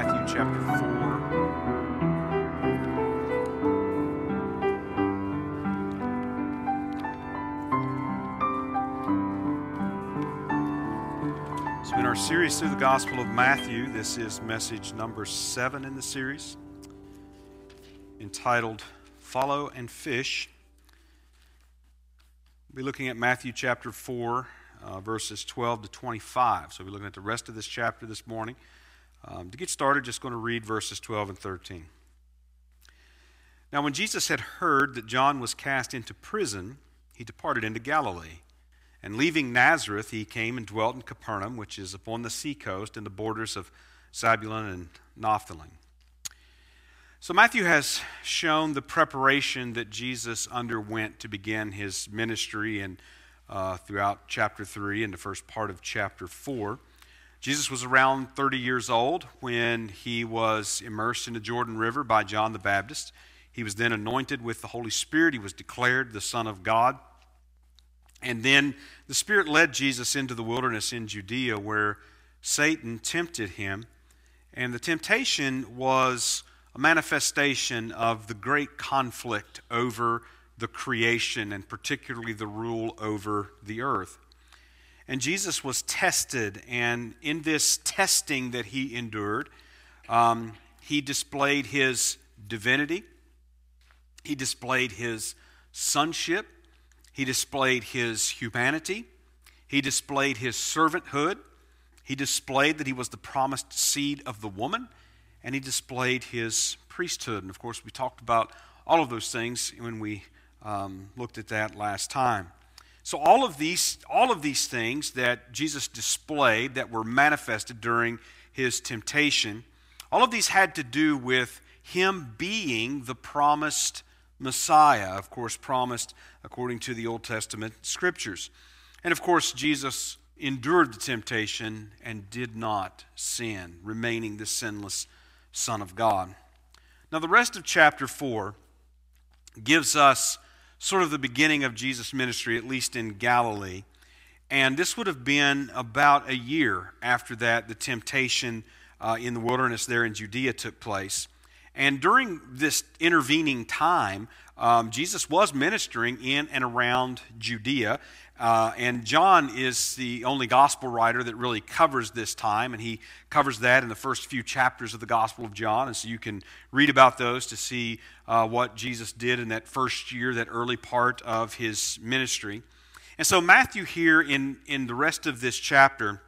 Matthew chapter 4. So, in our series through the Gospel of Matthew, this is message number seven in the series, entitled Follow and Fish. We'll be looking at Matthew chapter 4, uh, verses 12 to 25. So we're looking at the rest of this chapter this morning. Um, to get started, just going to read verses 12 and 13. Now, when Jesus had heard that John was cast into prison, he departed into Galilee. And leaving Nazareth, he came and dwelt in Capernaum, which is upon the seacoast in the borders of Zebulun and Naphtali. So, Matthew has shown the preparation that Jesus underwent to begin his ministry and uh, throughout chapter 3 and the first part of chapter 4. Jesus was around 30 years old when he was immersed in the Jordan River by John the Baptist. He was then anointed with the Holy Spirit. He was declared the Son of God. And then the Spirit led Jesus into the wilderness in Judea where Satan tempted him. And the temptation was a manifestation of the great conflict over the creation and particularly the rule over the earth. And Jesus was tested, and in this testing that he endured, um, he displayed his divinity, he displayed his sonship, he displayed his humanity, he displayed his servanthood, he displayed that he was the promised seed of the woman, and he displayed his priesthood. And of course, we talked about all of those things when we um, looked at that last time. So all of these, all of these things that Jesus displayed that were manifested during his temptation, all of these had to do with him being the promised Messiah, of course, promised according to the Old Testament scriptures. And of course, Jesus endured the temptation and did not sin, remaining the sinless Son of God. Now, the rest of chapter 4 gives us sort of the beginning of Jesus' ministry, at least in Galilee. And this would have been about a year after that the temptation uh, in the wilderness there in Judea took place. And during this intervening time, um, Jesus was ministering in and around Judea. Uh, and John is the only gospel writer that really covers this time, and he covers that in the first few chapters of the Gospel of John. And so you can read about those to see uh, what Jesus did in that first year, that early part of his ministry. And so, Matthew, here in, in the rest of this chapter,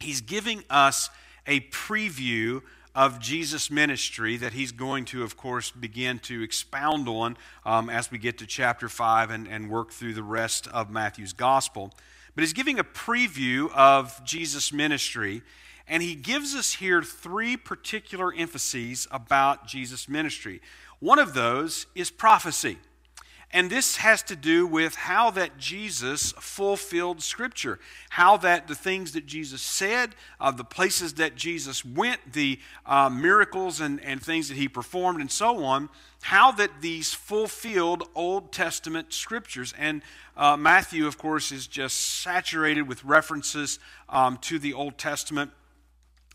he's giving us a preview of Jesus' ministry that he's going to, of course, begin to expound on um, as we get to chapter 5 and, and work through the rest of Matthew's gospel. But he's giving a preview of Jesus' ministry, and he gives us here three particular emphases about Jesus' ministry. One of those is prophecy. And this has to do with how that Jesus fulfilled Scripture, how that the things that Jesus said, uh, the places that Jesus went, the uh, miracles and, and things that he performed, and so on, how that these fulfilled Old Testament Scriptures. And uh, Matthew, of course, is just saturated with references um, to the Old Testament.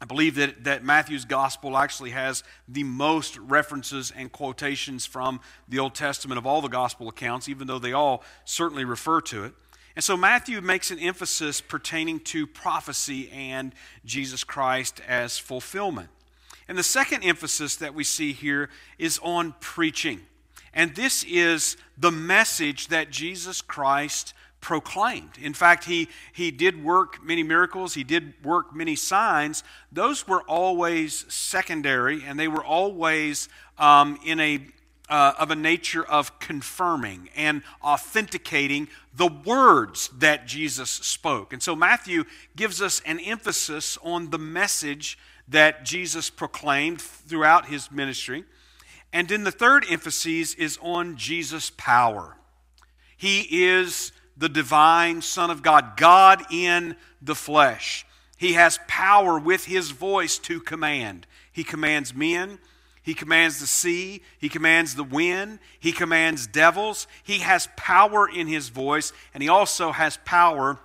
I believe that, that Matthew's gospel actually has the most references and quotations from the Old Testament of all the gospel accounts, even though they all certainly refer to it. And so Matthew makes an emphasis pertaining to prophecy and Jesus Christ as fulfillment. And the second emphasis that we see here is on preaching. And this is the message that Jesus Christ proclaimed. In fact, he, he did work many miracles, he did work many signs. Those were always secondary, and they were always um, in a uh, of a nature of confirming and authenticating the words that Jesus spoke. And so Matthew gives us an emphasis on the message that Jesus proclaimed throughout his ministry. And then the third emphasis is on Jesus' power. He is the divine Son of God, God in the flesh. He has power with his voice to command. He commands men, he commands the sea, he commands the wind, he commands devils. He has power in his voice, and he also has power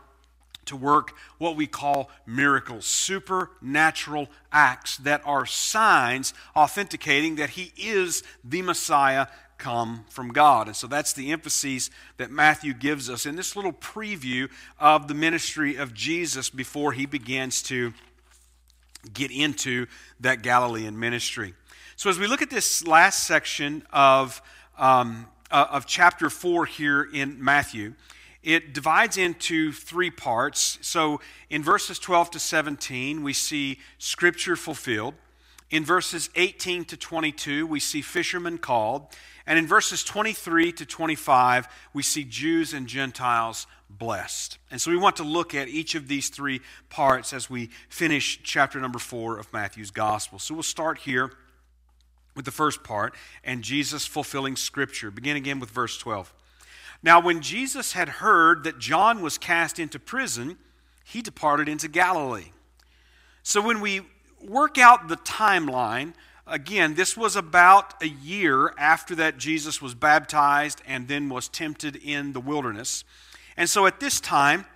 to work what we call miracles, supernatural acts that are signs authenticating that he is the Messiah come from God. And so that's the emphasis that Matthew gives us in this little preview of the ministry of Jesus before he begins to get into that Galilean ministry. So as we look at this last section of, um, uh, of chapter 4 here in Matthew, it divides into three parts. So in verses 12 to 17, we see Scripture fulfilled. In verses 18 to 22, we see fishermen called. And in verses 23 to 25, we see Jews and Gentiles blessed. And so we want to look at each of these three parts as we finish chapter number 4 of Matthew's Gospel. So we'll start here with the first part and Jesus fulfilling Scripture. Begin again with verse 12. Now, when Jesus had heard that John was cast into prison, he departed into Galilee. So, when we work out the timeline, again, this was about a year after that Jesus was baptized and then was tempted in the wilderness. And so, at this time,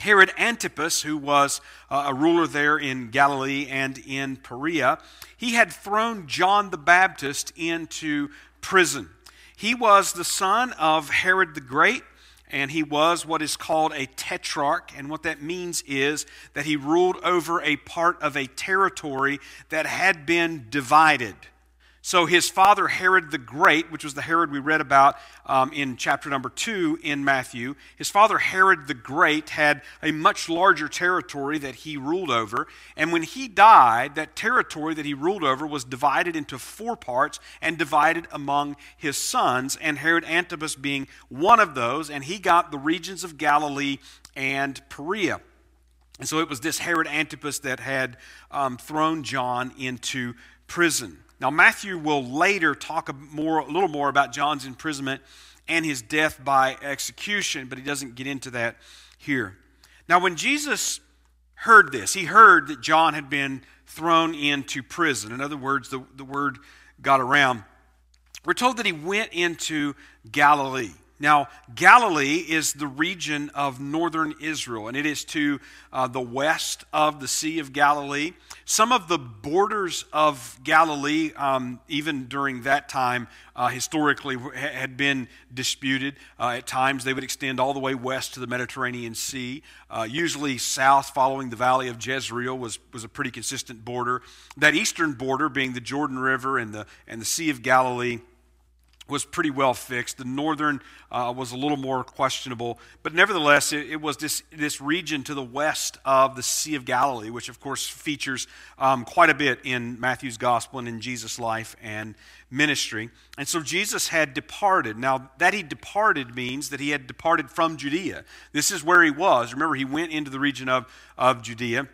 Herod Antipas, who was uh, a ruler there in Galilee and in Perea, he had thrown John the Baptist into prison. He was the son of Herod the Great, and he was what is called a tetrarch. And what that means is that he ruled over a part of a territory that had been divided. So his father, Herod the Great, which was the Herod we read about um, in chapter number two in Matthew, his father, Herod the Great, had a much larger territory that he ruled over. And when he died, that territory that he ruled over was divided into four parts and divided among his sons, and Herod Antipas being one of those, and he got the regions of Galilee and Perea. And so it was this Herod Antipas that had um, thrown John into prison. Now, Matthew will later talk a, more, a little more about John's imprisonment and his death by execution, but he doesn't get into that here. Now, when Jesus heard this, he heard that John had been thrown into prison. In other words, the, the word got around. We're told that he went into Galilee. Now, Galilee is the region of northern Israel, and it is to uh, the west of the Sea of Galilee. Some of the borders of Galilee, um, even during that time, uh, historically had been disputed. Uh, at times, they would extend all the way west to the Mediterranean Sea. Uh, usually, south, following the valley of Jezreel, was, was a pretty consistent border. That eastern border, being the Jordan River and the, and the Sea of Galilee, was pretty well fixed. The northern uh, was a little more questionable, but nevertheless, it, it, was this, this region to the west of the Sea of Galilee, which of course features um, quite a bit in Matthew's gospel and in Jesus' life and ministry. And so Jesus had departed. Now, that he departed means that he had departed from Judea. This is where he was. Remember, he went into the region of, of Judea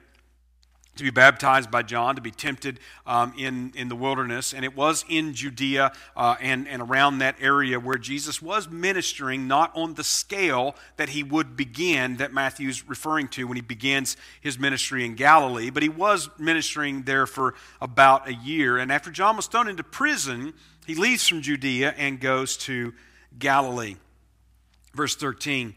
to be baptized by John, to be tempted um, in, in the wilderness. And it was in Judea uh, and, and around that area where Jesus was ministering, not on the scale that he would begin, that Matthew's referring to when he begins his ministry in Galilee, but he was ministering there for about a year. And after John was thrown into prison, he leaves from Judea and goes to Galilee. Verse 13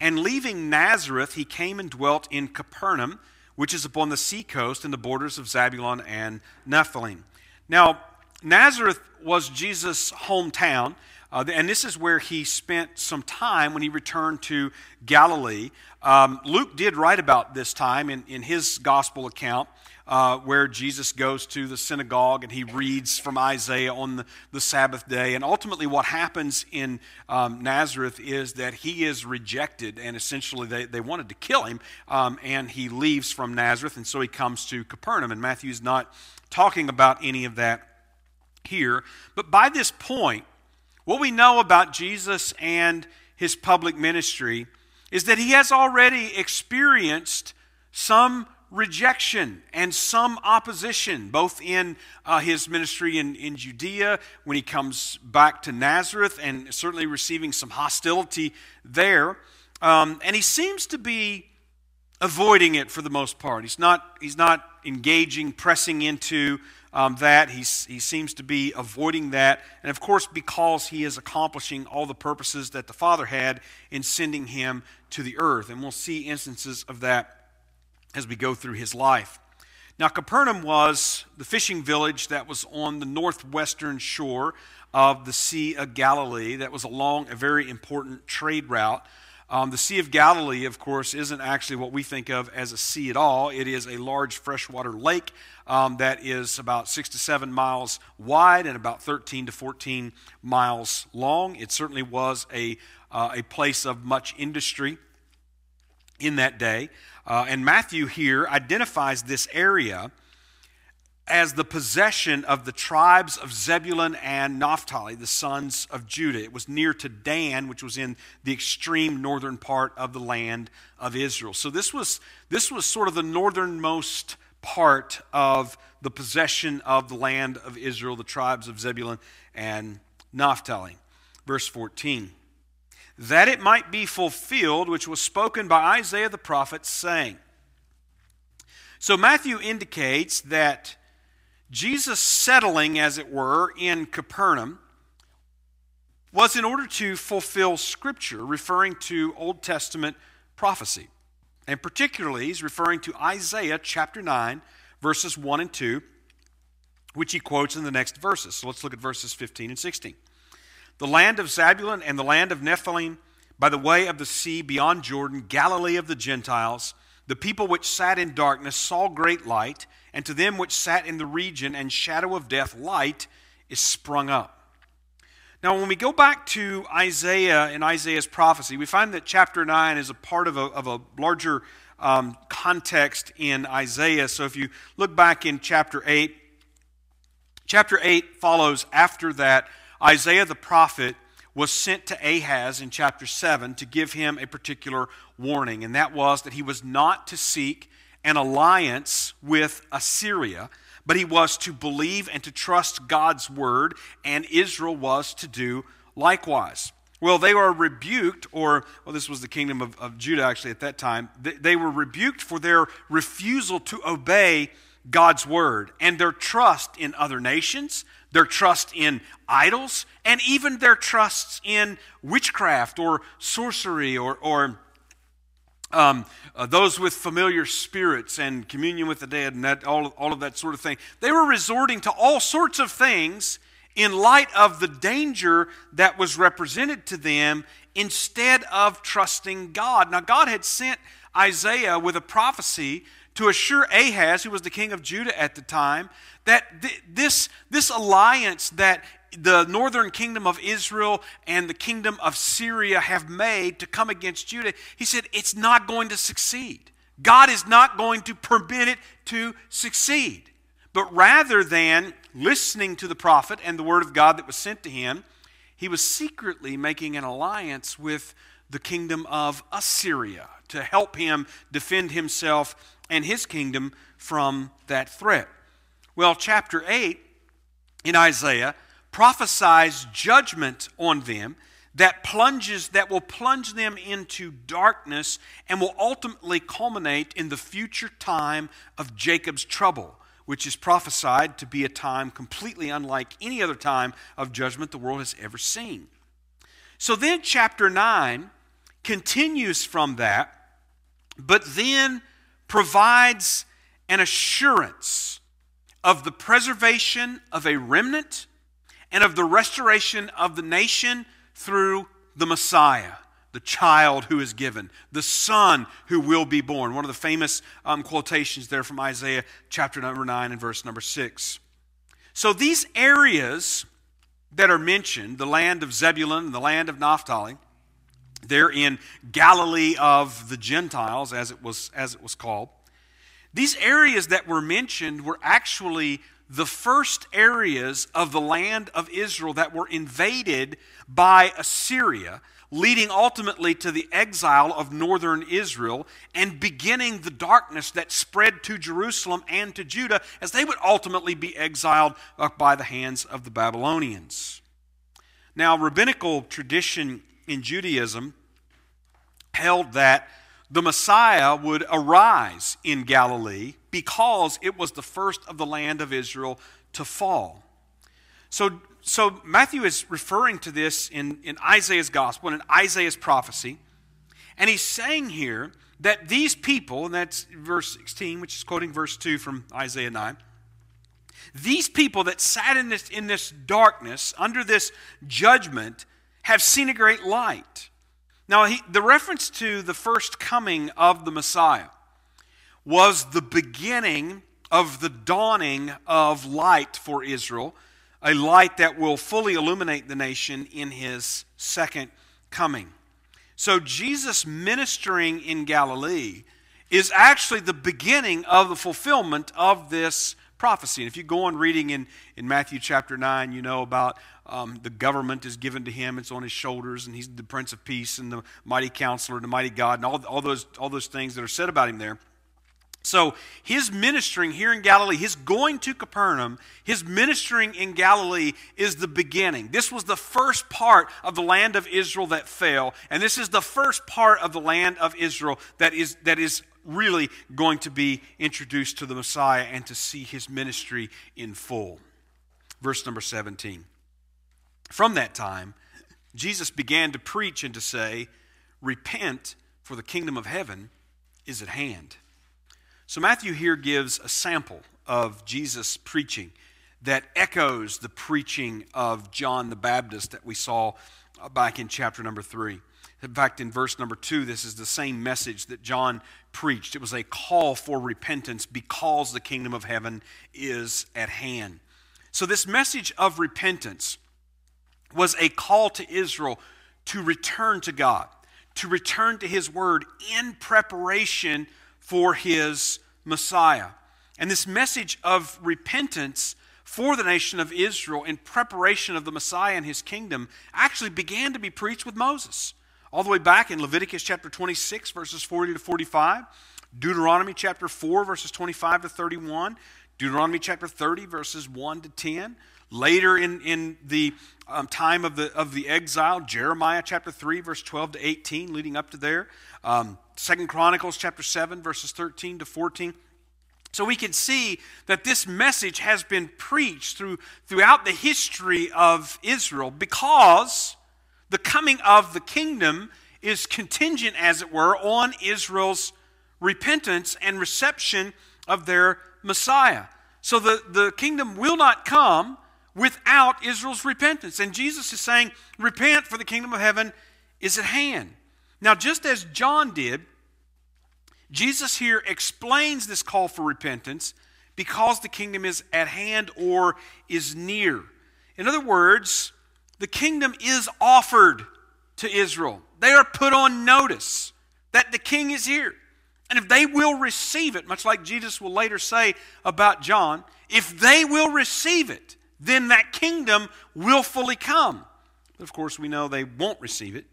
And leaving Nazareth, he came and dwelt in Capernaum which is upon the seacoast in the borders of Zabulon and Nephthalim. Now, Nazareth was Jesus' hometown, uh, and this is where he spent some time when he returned to Galilee. Um, Luke did write about this time in, in his gospel account uh, where Jesus goes to the synagogue and he reads from Isaiah on the, the Sabbath day. And ultimately, what happens in um, Nazareth is that he is rejected, and essentially they, they wanted to kill him, um, and he leaves from Nazareth, and so he comes to Capernaum. And Matthew's not talking about any of that here. But by this point, what we know about Jesus and his public ministry is that he has already experienced some rejection and some opposition, both in uh, his ministry in, in Judea when he comes back to Nazareth, and certainly receiving some hostility there. Um, and he seems to be avoiding it for the most part. He's not, he's not engaging, pressing into um, that. He's, he seems to be avoiding that. And of course, because he is accomplishing all the purposes that the Father had in sending him to the earth. And we'll see instances of that as we go through his life. Now, Capernaum was the fishing village that was on the northwestern shore of the Sea of Galilee, that was along a very important trade route. Um, the Sea of Galilee, of course, isn't actually what we think of as a sea at all. It is a large freshwater lake um, that is about six to seven miles wide and about 13 to 14 miles long. It certainly was a, uh, a place of much industry in that day. Uh, and Matthew here identifies this area as the possession of the tribes of Zebulun and Naphtali, the sons of Judah. It was near to Dan, which was in the extreme northern part of the land of Israel. So this was, this was sort of the northernmost part of the possession of the land of Israel, the tribes of Zebulun and Naphtali. Verse 14 that it might be fulfilled, which was spoken by Isaiah the prophet, saying. So Matthew indicates that Jesus settling, as it were, in Capernaum was in order to fulfill Scripture, referring to Old Testament prophecy. And particularly, he's referring to Isaiah chapter 9, verses 1 and 2, which he quotes in the next verses. So let's look at verses 15 and 16 the land of Zabulon and the land of Nephthalim, by the way of the sea beyond Jordan, Galilee of the Gentiles, the people which sat in darkness saw great light, and to them which sat in the region and shadow of death, light is sprung up. Now, when we go back to Isaiah and Isaiah's prophecy, we find that chapter 9 is a part of a, of a larger um, context in Isaiah. So if you look back in chapter 8, chapter 8 follows after that Isaiah the prophet was sent to Ahaz in chapter 7 to give him a particular warning, and that was that he was not to seek an alliance with Assyria, but he was to believe and to trust God's word, and Israel was to do likewise. Well, they were rebuked, or, well, this was the kingdom of, of Judah actually at that time. They, they were rebuked for their refusal to obey God's word and their trust in other nations, their trust in idols, and even their trusts in witchcraft or sorcery or, or um, uh, those with familiar spirits and communion with the dead and that, all, all of that sort of thing. They were resorting to all sorts of things in light of the danger that was represented to them instead of trusting God. Now, God had sent Isaiah with a prophecy to assure Ahaz, who was the king of Judah at the time, that th- this, this alliance that the northern kingdom of Israel and the kingdom of Syria have made to come against Judah, he said it's not going to succeed. God is not going to permit it to succeed. But rather than listening to the prophet and the word of God that was sent to him, he was secretly making an alliance with the kingdom of Assyria to help him defend himself and his kingdom from that threat. Well, chapter 8 in Isaiah prophesies judgment on them that plunges that will plunge them into darkness and will ultimately culminate in the future time of Jacob's trouble which is prophesied to be a time completely unlike any other time of judgment the world has ever seen. So then chapter 9 continues from that but then provides an assurance of the preservation of a remnant and of the restoration of the nation through the Messiah, the child who is given, the son who will be born. One of the famous um, quotations there from Isaiah chapter number 9 and verse number 6. So these areas that are mentioned, the land of Zebulun and the land of Naphtali, they're in Galilee of the Gentiles, as it was, as it was called. These areas that were mentioned were actually the first areas of the land of Israel that were invaded by Assyria, leading ultimately to the exile of northern Israel and beginning the darkness that spread to Jerusalem and to Judah as they would ultimately be exiled by the hands of the Babylonians. Now, rabbinical tradition in Judaism held that the Messiah would arise in Galilee because it was the first of the land of Israel to fall. So, so Matthew is referring to this in, in Isaiah's gospel and in Isaiah's prophecy. And he's saying here that these people, and that's verse 16, which is quoting verse 2 from Isaiah 9, these people that sat in this, in this darkness, under this judgment, have seen a great light. Now, he, the reference to the first coming of the Messiah was the beginning of the dawning of light for Israel, a light that will fully illuminate the nation in his second coming. So, Jesus ministering in Galilee is actually the beginning of the fulfillment of this prophecy. And if you go on reading in, in Matthew chapter 9, you know about um, the government is given to him, it's on his shoulders, and he's the Prince of Peace and the mighty counselor and the mighty God, and all, all, those, all those things that are said about him there. So, his ministering here in Galilee, his going to Capernaum, his ministering in Galilee is the beginning. This was the first part of the land of Israel that fell, and this is the first part of the land of Israel that is, that is really going to be introduced to the Messiah and to see his ministry in full. Verse number 17. From that time, Jesus began to preach and to say, Repent, for the kingdom of heaven is at hand. So, Matthew here gives a sample of Jesus' preaching that echoes the preaching of John the Baptist that we saw uh, back in chapter number three. In fact, in verse number two, this is the same message that John preached. It was a call for repentance because the kingdom of heaven is at hand. So, this message of repentance was a call to Israel to return to God, to return to His word in preparation for his Messiah. And this message of repentance for the nation of Israel in preparation of the Messiah and his kingdom actually began to be preached with Moses. All the way back in Leviticus chapter 26, verses 40 to 45, Deuteronomy chapter 4, verses 25 to 31, Deuteronomy chapter 30, verses 1 to 10. Later in, in the um, time of the, of the exile, Jeremiah chapter 3, verse 12 to 18, leading up to there. Um, Second Chronicles chapter 7, verses 13 to 14. So we can see that this message has been preached through, throughout the history of Israel because the coming of the kingdom is contingent, as it were, on Israel's repentance and reception of their Messiah. So the, the kingdom will not come without Israel's repentance. And Jesus is saying, Repent, for the kingdom of heaven is at hand. Now, just as John did, Jesus here explains this call for repentance because the kingdom is at hand or is near. In other words, the kingdom is offered to Israel. They are put on notice that the king is here. And if they will receive it, much like Jesus will later say about John, if they will receive it, then that kingdom will fully come. But of course, we know they won't receive it.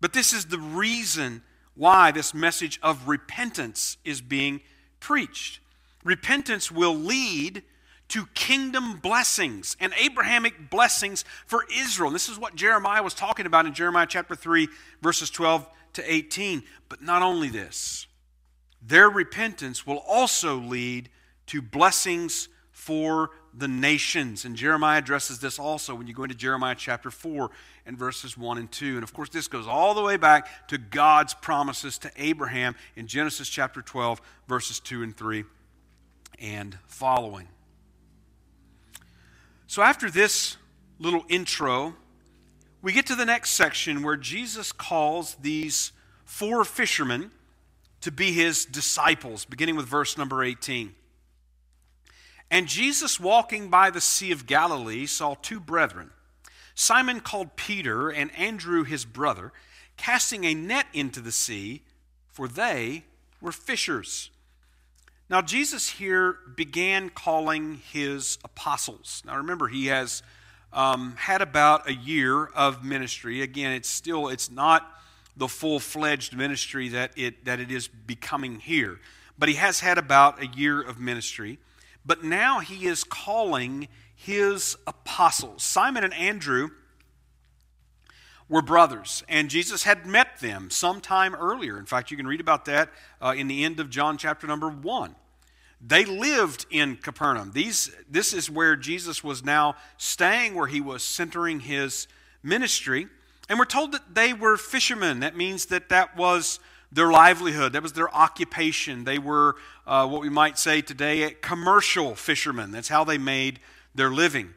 But this is the reason why this message of repentance is being preached. Repentance will lead to kingdom blessings and Abrahamic blessings for Israel. And this is what Jeremiah was talking about in Jeremiah chapter 3, verses 12 to 18. But not only this, their repentance will also lead to blessings for the nations. And Jeremiah addresses this also when you go into Jeremiah chapter 4 and verses 1 and 2. And of course, this goes all the way back to God's promises to Abraham in Genesis chapter 12, verses 2 and 3 and following. So, after this little intro, we get to the next section where Jesus calls these four fishermen to be his disciples, beginning with verse number 18. And Jesus, walking by the Sea of Galilee, saw two brethren, Simon called Peter and Andrew his brother, casting a net into the sea, for they were fishers. Now, Jesus here began calling his apostles. Now, remember, he has um, had about a year of ministry. Again, it's still, it's not the full-fledged ministry that it, that it is becoming here. But he has had about a year of ministry. But now he is calling his apostles. Simon and Andrew were brothers, and Jesus had met them sometime earlier. In fact, you can read about that uh, in the end of John chapter number 1. they lived in Capernaum. These, this is where Jesus was now staying, where he was centering his ministry. And we're told that they were fishermen. That means that that was their livelihood, that was their occupation. They were uh, what we might say today commercial fishermen. That's how they made their living.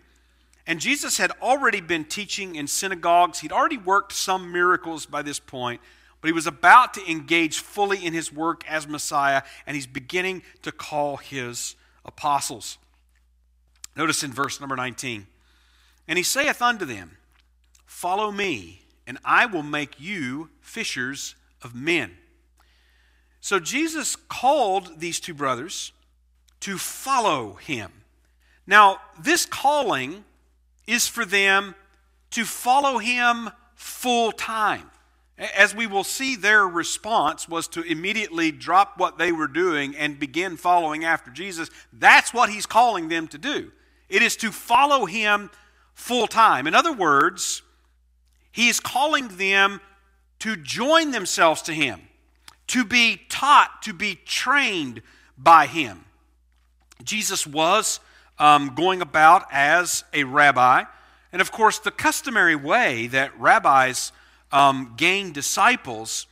And Jesus had already been teaching in synagogues, he'd already worked some miracles by this point. But he was about to engage fully in his work as Messiah, and he's beginning to call his apostles. Notice in verse number 19 And he saith unto them, Follow me, and I will make you fishers of men. So Jesus called these two brothers to follow him. Now, this calling is for them to follow him full time. As we will see, their response was to immediately drop what they were doing and begin following after Jesus. That's what he's calling them to do. It is to follow him full time. In other words, he is calling them to join themselves to him, to be taught, to be trained by him. Jesus was um, going about as a rabbi. And of course, the customary way that rabbis um, gain disciples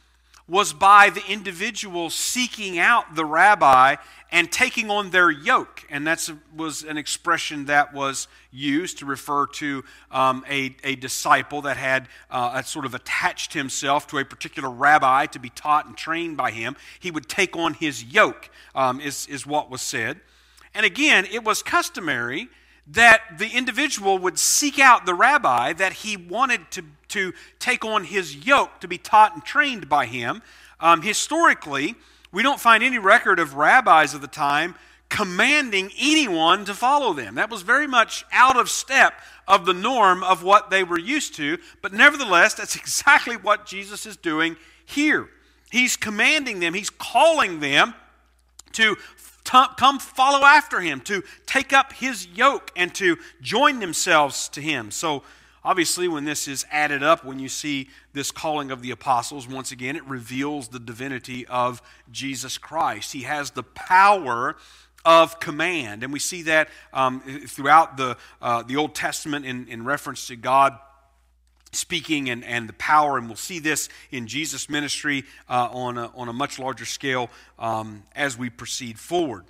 was by the individual seeking out the rabbi and taking on their yoke. And that was an expression that was used to refer to um, a, a disciple that had uh, sort of attached himself to a particular rabbi to be taught and trained by him. He would take on his yoke, um, is, is what was said. And again, it was customary that the individual would seek out the rabbi that he wanted to, to take on his yoke to be taught and trained by him. Um, historically, we don't find any record of rabbis of the time commanding anyone to follow them. That was very much out of step of the norm of what they were used to, but nevertheless, that's exactly what Jesus is doing here. He's commanding them, he's calling them to come follow after him, to take up his yoke and to join themselves to him. So, obviously, when this is added up, when you see this calling of the apostles, once again, it reveals the divinity of Jesus Christ. He has the power of command. And we see that um, throughout the, uh, the Old Testament in, in reference to God speaking and, and the power, and we'll see this in Jesus' ministry uh, on, a, on a much larger scale um, as we proceed forward.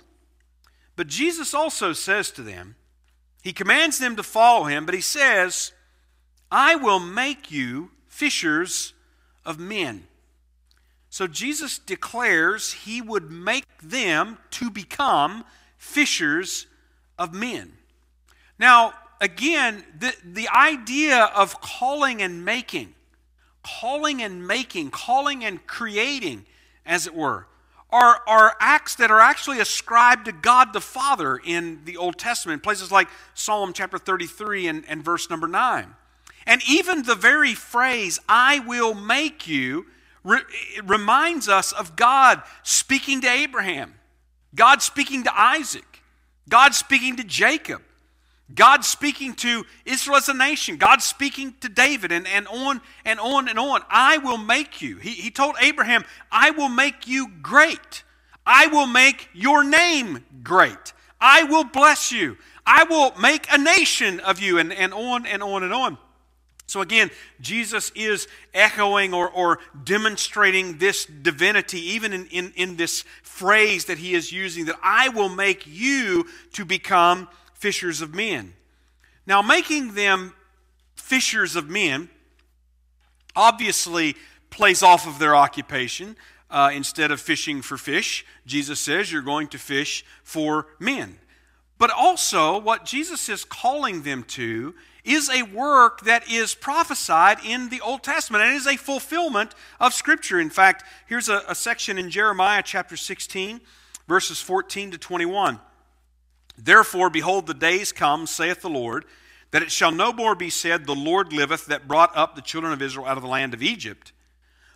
But Jesus also says to them, He commands them to follow Him, but He says, I will make you fishers of men. So Jesus declares He would make them to become fishers of men. Now, again, the, the idea of calling and making, calling and making, calling and creating, as it were, are, are acts that are actually ascribed to God the Father in the Old Testament, places like Psalm chapter 33 and, and verse number 9. And even the very phrase, I will make you, re- reminds us of God speaking to Abraham, God speaking to Isaac, God speaking to Jacob. God speaking to Israel as a nation, God speaking to David, and, and on and on and on. I will make you. He, he told Abraham, I will make you great. I will make your name great. I will bless you. I will make a nation of you, and, and on and on and on. So again, Jesus is echoing or, or demonstrating this divinity, even in, in, in this phrase that he is using, that I will make you to become fishers of men. Now, making them fishers of men obviously plays off of their occupation. Uh, instead of fishing for fish, Jesus says you're going to fish for men. But also, what Jesus is calling them to is a work that is prophesied in the Old Testament and is a fulfillment of Scripture. In fact, here's a, a section in Jeremiah chapter 16, verses 14 to 21. Therefore, behold, the days come, saith the Lord, that it shall no more be said, The Lord liveth that brought up the children of Israel out of the land of Egypt.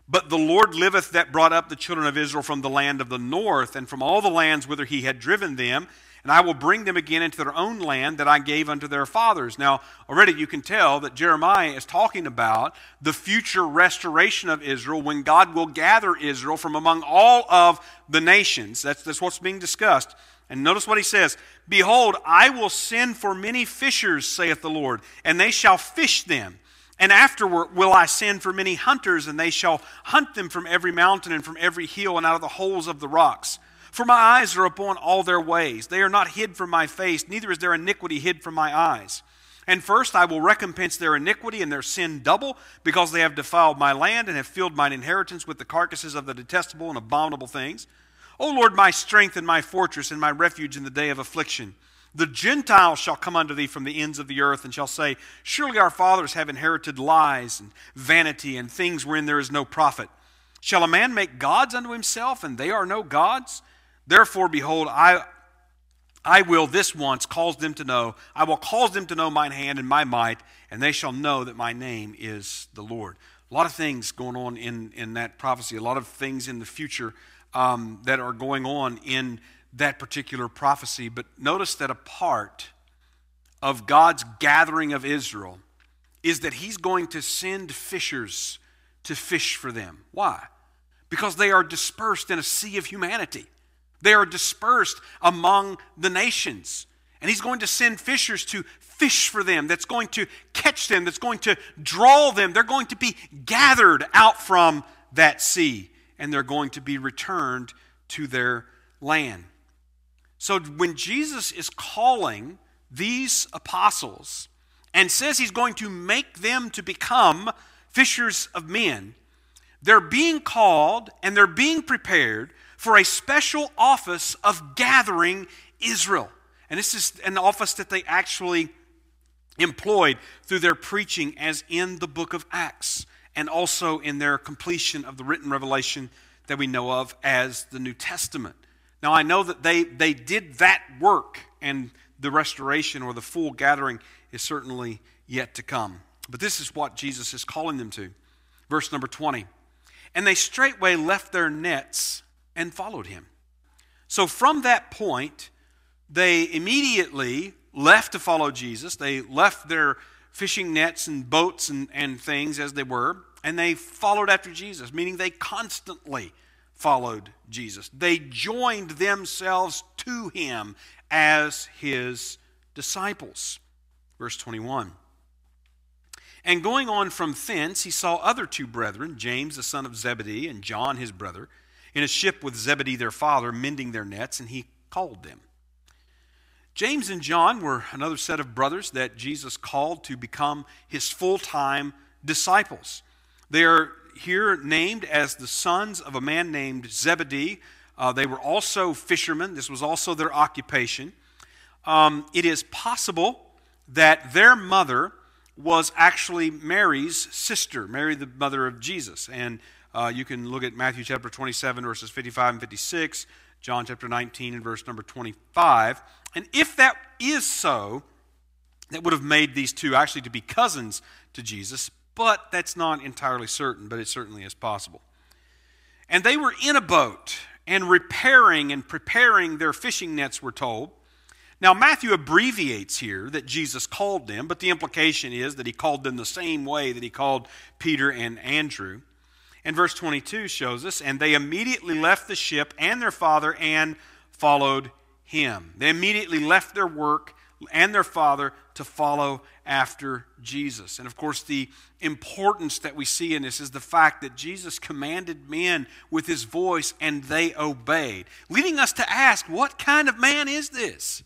But the Lord liveth that brought up the children of Israel from the land of the north, and from all the lands whither he had driven them, and I will bring them again into their own land that I gave unto their fathers. Now, already you can tell that Jeremiah is talking about the future restoration of Israel when God will gather Israel from among all of the nations. That's, that's what's being discussed And notice what he says Behold, I will send for many fishers, saith the Lord, and they shall fish them. And afterward will I send for many hunters, and they shall hunt them from every mountain and from every hill and out of the holes of the rocks. For my eyes are upon all their ways. They are not hid from my face, neither is their iniquity hid from my eyes. And first I will recompense their iniquity and their sin double, because they have defiled my land and have filled mine inheritance with the carcasses of the detestable and abominable things. O Lord, my strength and my fortress and my refuge in the day of affliction. The Gentiles shall come unto thee from the ends of the earth and shall say, Surely our fathers have inherited lies and vanity and things wherein there is no profit. Shall a man make gods unto himself, and they are no gods? Therefore, behold, I, I will this once cause them to know, I will cause them to know mine hand and my might, and they shall know that my name is the Lord. A lot of things going on in, in that prophecy, a lot of things in the future um, that are going on in that particular prophecy. But notice that a part of God's gathering of Israel is that He's going to send fishers to fish for them. Why? Because they are dispersed in a sea of humanity. They are dispersed among the nations. And he's going to send fishers to fish for them, that's going to catch them, that's going to draw them. They're going to be gathered out from that sea, and they're going to be returned to their land. So when Jesus is calling these apostles and says he's going to make them to become fishers of men, they're being called and they're being prepared for a special office of gathering Israel. And this is an office that they actually employed through their preaching, as in the book of Acts, and also in their completion of the written revelation that we know of as the New Testament. Now, I know that they, they did that work, and the restoration or the full gathering is certainly yet to come. But this is what Jesus is calling them to. Verse number 20. And they straightway left their nets and followed him. So from that point, they immediately left to follow Jesus. They left their fishing nets and boats and, and things as they were, and they followed after Jesus, meaning they constantly followed Jesus. They joined themselves to him as his disciples. Verse 21. And going on from thence, he saw other two brethren, James the son of Zebedee and John his brother in a ship with Zebedee their father, mending their nets, and he called them. James and John were another set of brothers that Jesus called to become his full time disciples. They are here named as the sons of a man named Zebedee. Uh, they were also fishermen, this was also their occupation. Um, it is possible that their mother was actually Mary's sister, Mary, the mother of Jesus. And uh, you can look at Matthew chapter 27, verses 55 and 56, John chapter 19, and verse number 25. And if that is so, that would have made these two actually to be cousins to Jesus, but that's not entirely certain, but it certainly is possible. And they were in a boat and repairing and preparing their fishing nets, we're told. Now, Matthew abbreviates here that Jesus called them, but the implication is that he called them the same way that he called Peter and Andrew. And verse 22 shows us, and they immediately left the ship and their father and followed him. They immediately left their work and their father to follow after Jesus. And of course, the importance that we see in this is the fact that Jesus commanded men with his voice and they obeyed, leading us to ask, what kind of man is this?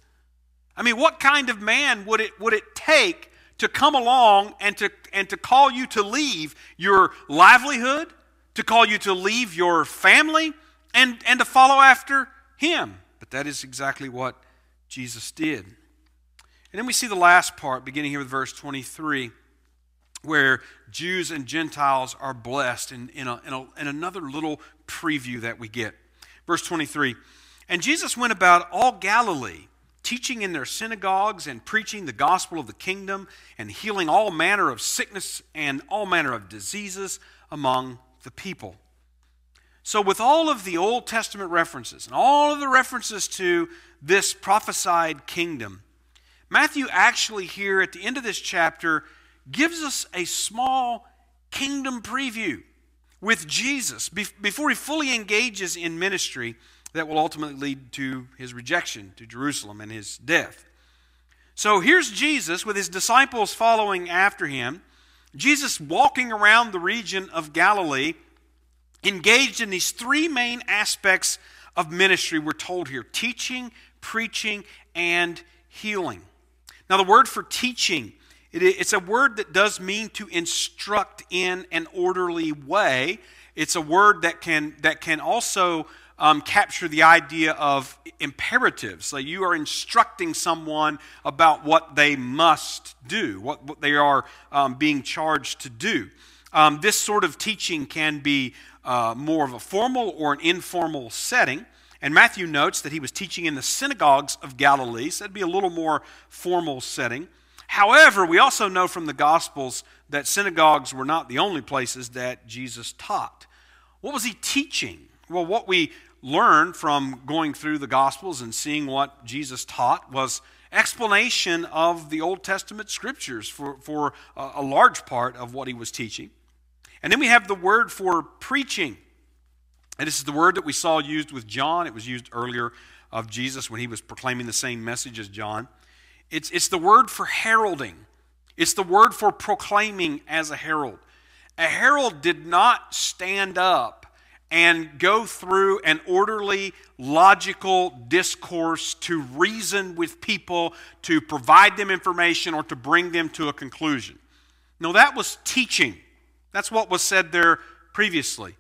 I mean, what kind of man would it, would it take to come along and to, and to call you to leave your livelihood? to call you to leave your family and, and to follow after him. But that is exactly what Jesus did. And then we see the last part, beginning here with verse 23, where Jews and Gentiles are blessed in, in, a, in, a, in another little preview that we get. Verse 23 And Jesus went about all Galilee, teaching in their synagogues and preaching the gospel of the kingdom and healing all manner of sickness and all manner of diseases among the people. So, with all of the Old Testament references and all of the references to this prophesied kingdom, Matthew actually, here at the end of this chapter, gives us a small kingdom preview with Jesus. Before he fully engages in ministry, that will ultimately lead to his rejection to Jerusalem and his death. So here's Jesus with his disciples following after him. Jesus walking around the region of Galilee, engaged in these three main aspects of ministry, we're told here teaching, preaching, and healing. Now, the word for teaching, it's a word that does mean to instruct in an orderly way. It's a word that can, that can also um, capture the idea of imperatives. So you are instructing someone about what they must do, what, what they are um, being charged to do. Um, this sort of teaching can be uh, more of a formal or an informal setting. And Matthew notes that he was teaching in the synagogues of Galilee, so that'd be a little more formal setting. However, we also know from the Gospels that synagogues were not the only places that Jesus taught. What was he teaching? Well, what we learned from going through the Gospels and seeing what Jesus taught was explanation of the Old Testament scriptures for, for a large part of what he was teaching. And then we have the word for preaching. And this is the word that we saw used with John. It was used earlier of Jesus when he was proclaiming the same message as John. It's, it's the word for heralding, it's the word for proclaiming as a herald. A herald did not stand up and go through an orderly, logical discourse to reason with people, to provide them information, or to bring them to a conclusion. No, that was teaching. That's what was said there previously.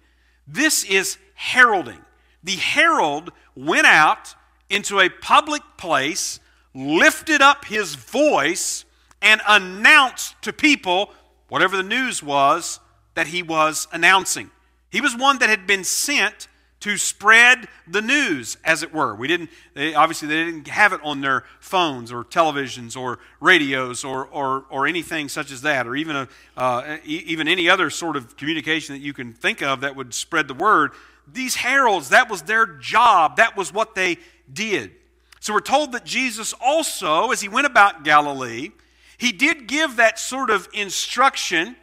This is heralding. The herald went out into a public place, lifted up his voice, and announced to people whatever the news was that he was announcing. He was one that had been sent to spread the news, as it were. We didn't, they, obviously, they didn't have it on their phones or televisions or radios or, or, or anything such as that, or even, a, uh, even any other sort of communication that you can think of that would spread the word. These heralds, that was their job, that was what they did. So we're told that Jesus also, as he went about Galilee, he did give that sort of instruction,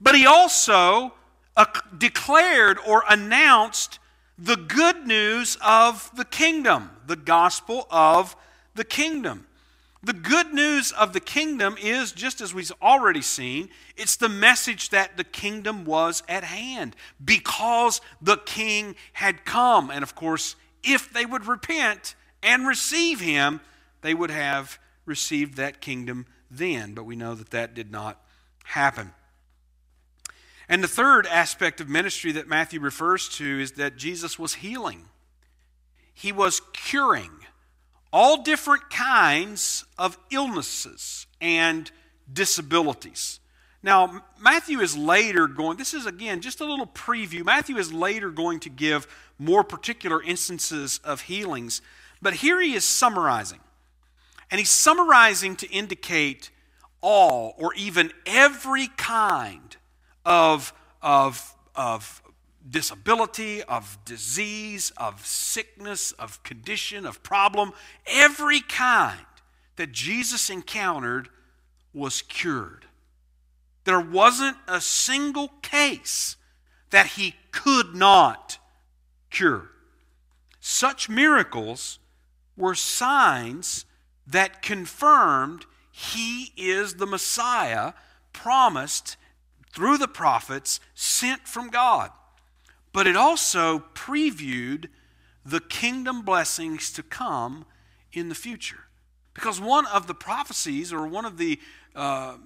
but he also uh, declared or announced the good news of the kingdom, the gospel of the kingdom. The good news of the kingdom is, just as we've already seen, it's the message that the kingdom was at hand because the king had come. And of course, if they would repent and receive him, they would have received that kingdom then. But we know that that did not happen. And the third aspect of ministry that Matthew refers to is that Jesus was healing, he was curing all different kinds of illnesses and disabilities. Now, Matthew is later going, this is again just a little preview. Matthew is later going to give more particular instances of healings, but here he is summarizing. And he's summarizing to indicate all or even every kind of, of, of disability, of disease, of sickness, of condition, of problem, every kind that Jesus encountered was cured. There wasn't a single case that he could not cure. Such miracles were signs that confirmed he is the Messiah promised through the prophets sent from God. But it also previewed the kingdom blessings to come in the future. Because one of the prophecies, or one of the uh,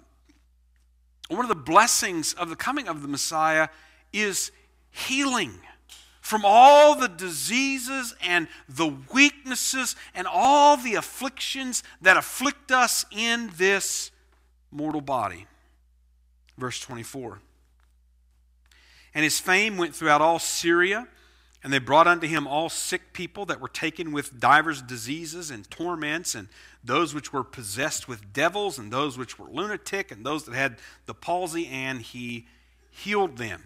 one of the blessings of the coming of the Messiah, is healing from all the diseases and the weaknesses and all the afflictions that afflict us in this mortal body. Verse 24. And his fame went throughout all Syria, and they brought unto him all sick people that were taken with divers diseases and torments, and those which were possessed with devils, and those which were lunatic, and those that had the palsy, and he healed them.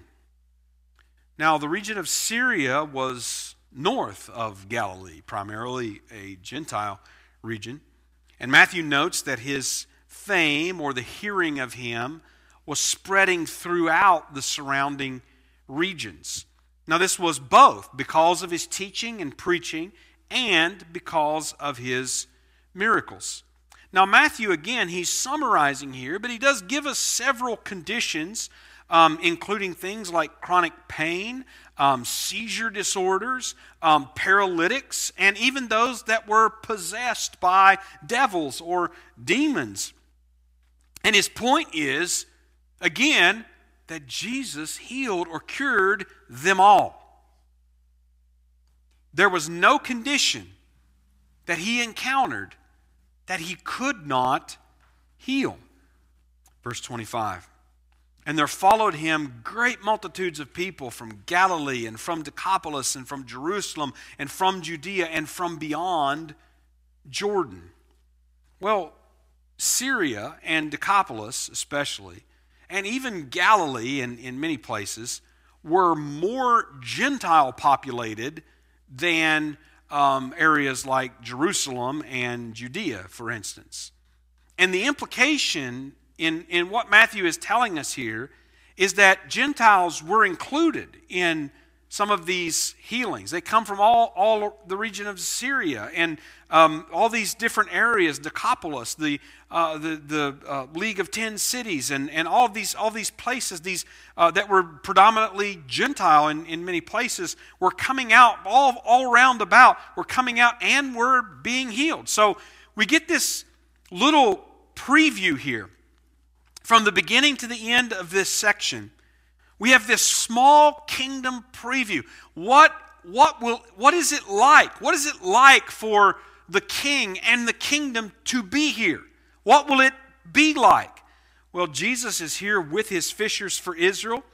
Now, the region of Syria was north of Galilee, primarily a Gentile region. And Matthew notes that his fame or the hearing of him was spreading throughout the surrounding regions. Now, this was both because of his teaching and preaching and because of his miracles. Now, Matthew, again, he's summarizing here, but he does give us several conditions, um, including things like chronic pain, um, seizure disorders, um, paralytics, and even those that were possessed by devils or demons. And his point is, again, that Jesus healed or cured them all. There was no condition that he encountered that he could not heal. Verse 25. And there followed him great multitudes of people from Galilee and from Decapolis and from Jerusalem and from Judea and from beyond Jordan. Well, Syria and Decapolis, especially, and even Galilee in, in many places, were more Gentile populated than um, areas like Jerusalem and Judea, for instance. And the implication in, in what Matthew is telling us here is that Gentiles were included in some of these healings. They come from all, all the region of Syria and um, all these different areas, Decapolis, the, uh, the, the uh, League of Ten Cities, and, and all these, all these places these, uh, that were predominantly Gentile in, in many places were coming out, all, all round about, were coming out and were being healed. So we get this little preview here from the beginning to the end of this section we have this small kingdom preview. What, what, will, what is it like? What is it like for the king and the kingdom to be here? What will it be like? Well, Jesus is here with his fishers for Israel.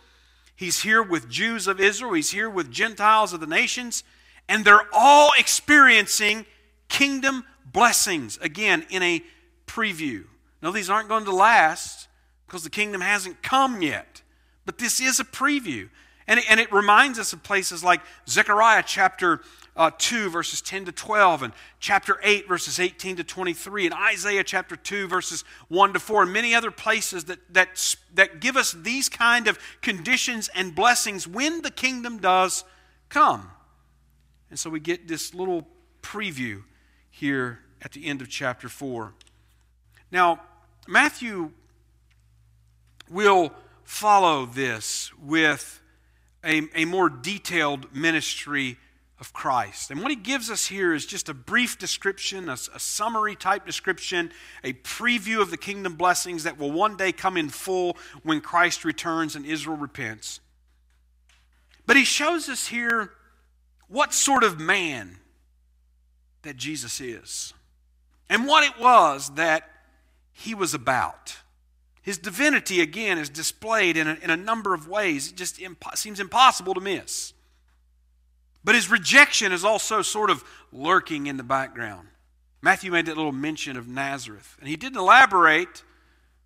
He's here with Jews of Israel. He's here with Gentiles of the nations. And they're all experiencing kingdom blessings, again, in a preview. Now, these aren't going to last because the kingdom hasn't come yet. But this is a preview. And it, and it reminds us of places like Zechariah chapter uh, 2, verses 10 to 12, and chapter 8, verses 18 to 23, and Isaiah chapter 2, verses 1 to 4, and many other places that, that, that give us these kind of conditions and blessings when the kingdom does come. And so we get this little preview here at the end of chapter 4. Now, Matthew will follow this with a, a more detailed ministry of Christ. And what he gives us here is just a brief description, a, a, summary type description, a preview of the kingdom blessings that will one day come in full when Christ returns and Israel repents. But he shows us here what sort of man that Jesus is and what it was that he was about. His divinity, again, is displayed in a, in a number of ways. It just impo- seems impossible to miss. But his rejection is also sort of lurking in the background. Matthew made that little mention of Nazareth, and he didn't elaborate,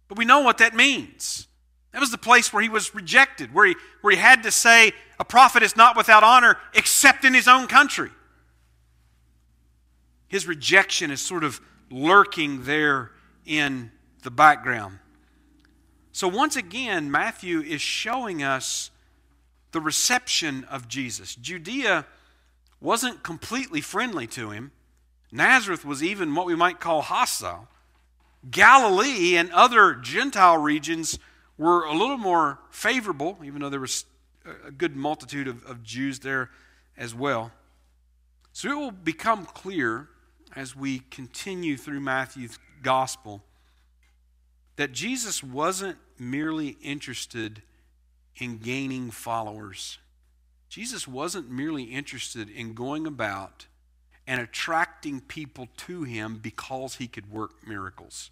but we know what that means. That was the place where he was rejected, where he, where he had to say, A prophet is not without honor except in his own country. His rejection is sort of lurking there in the background. So, once again, Matthew is showing us the reception of Jesus. Judea wasn't completely friendly to him, Nazareth was even what we might call hostile. Galilee and other Gentile regions were a little more favorable, even though there was a good multitude of, of Jews there as well. So it will become clear as we continue through Matthew's gospel that Jesus wasn't merely interested in gaining followers. Jesus wasn't merely interested in going about and attracting people to him because he could work miracles.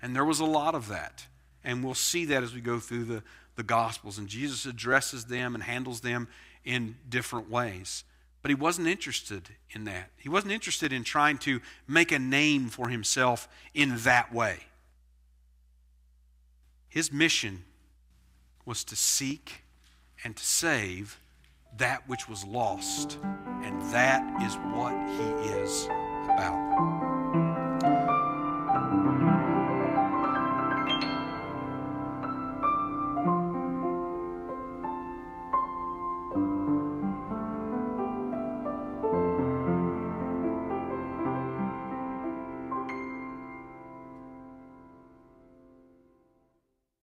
And there was a lot of that. And we'll see that as we go through the, the Gospels. And Jesus addresses them and handles them in different ways. But he wasn't interested in that. He wasn't interested in trying to make a name for himself in that way. His mission was to seek and to save that which was lost. And that is what he is about.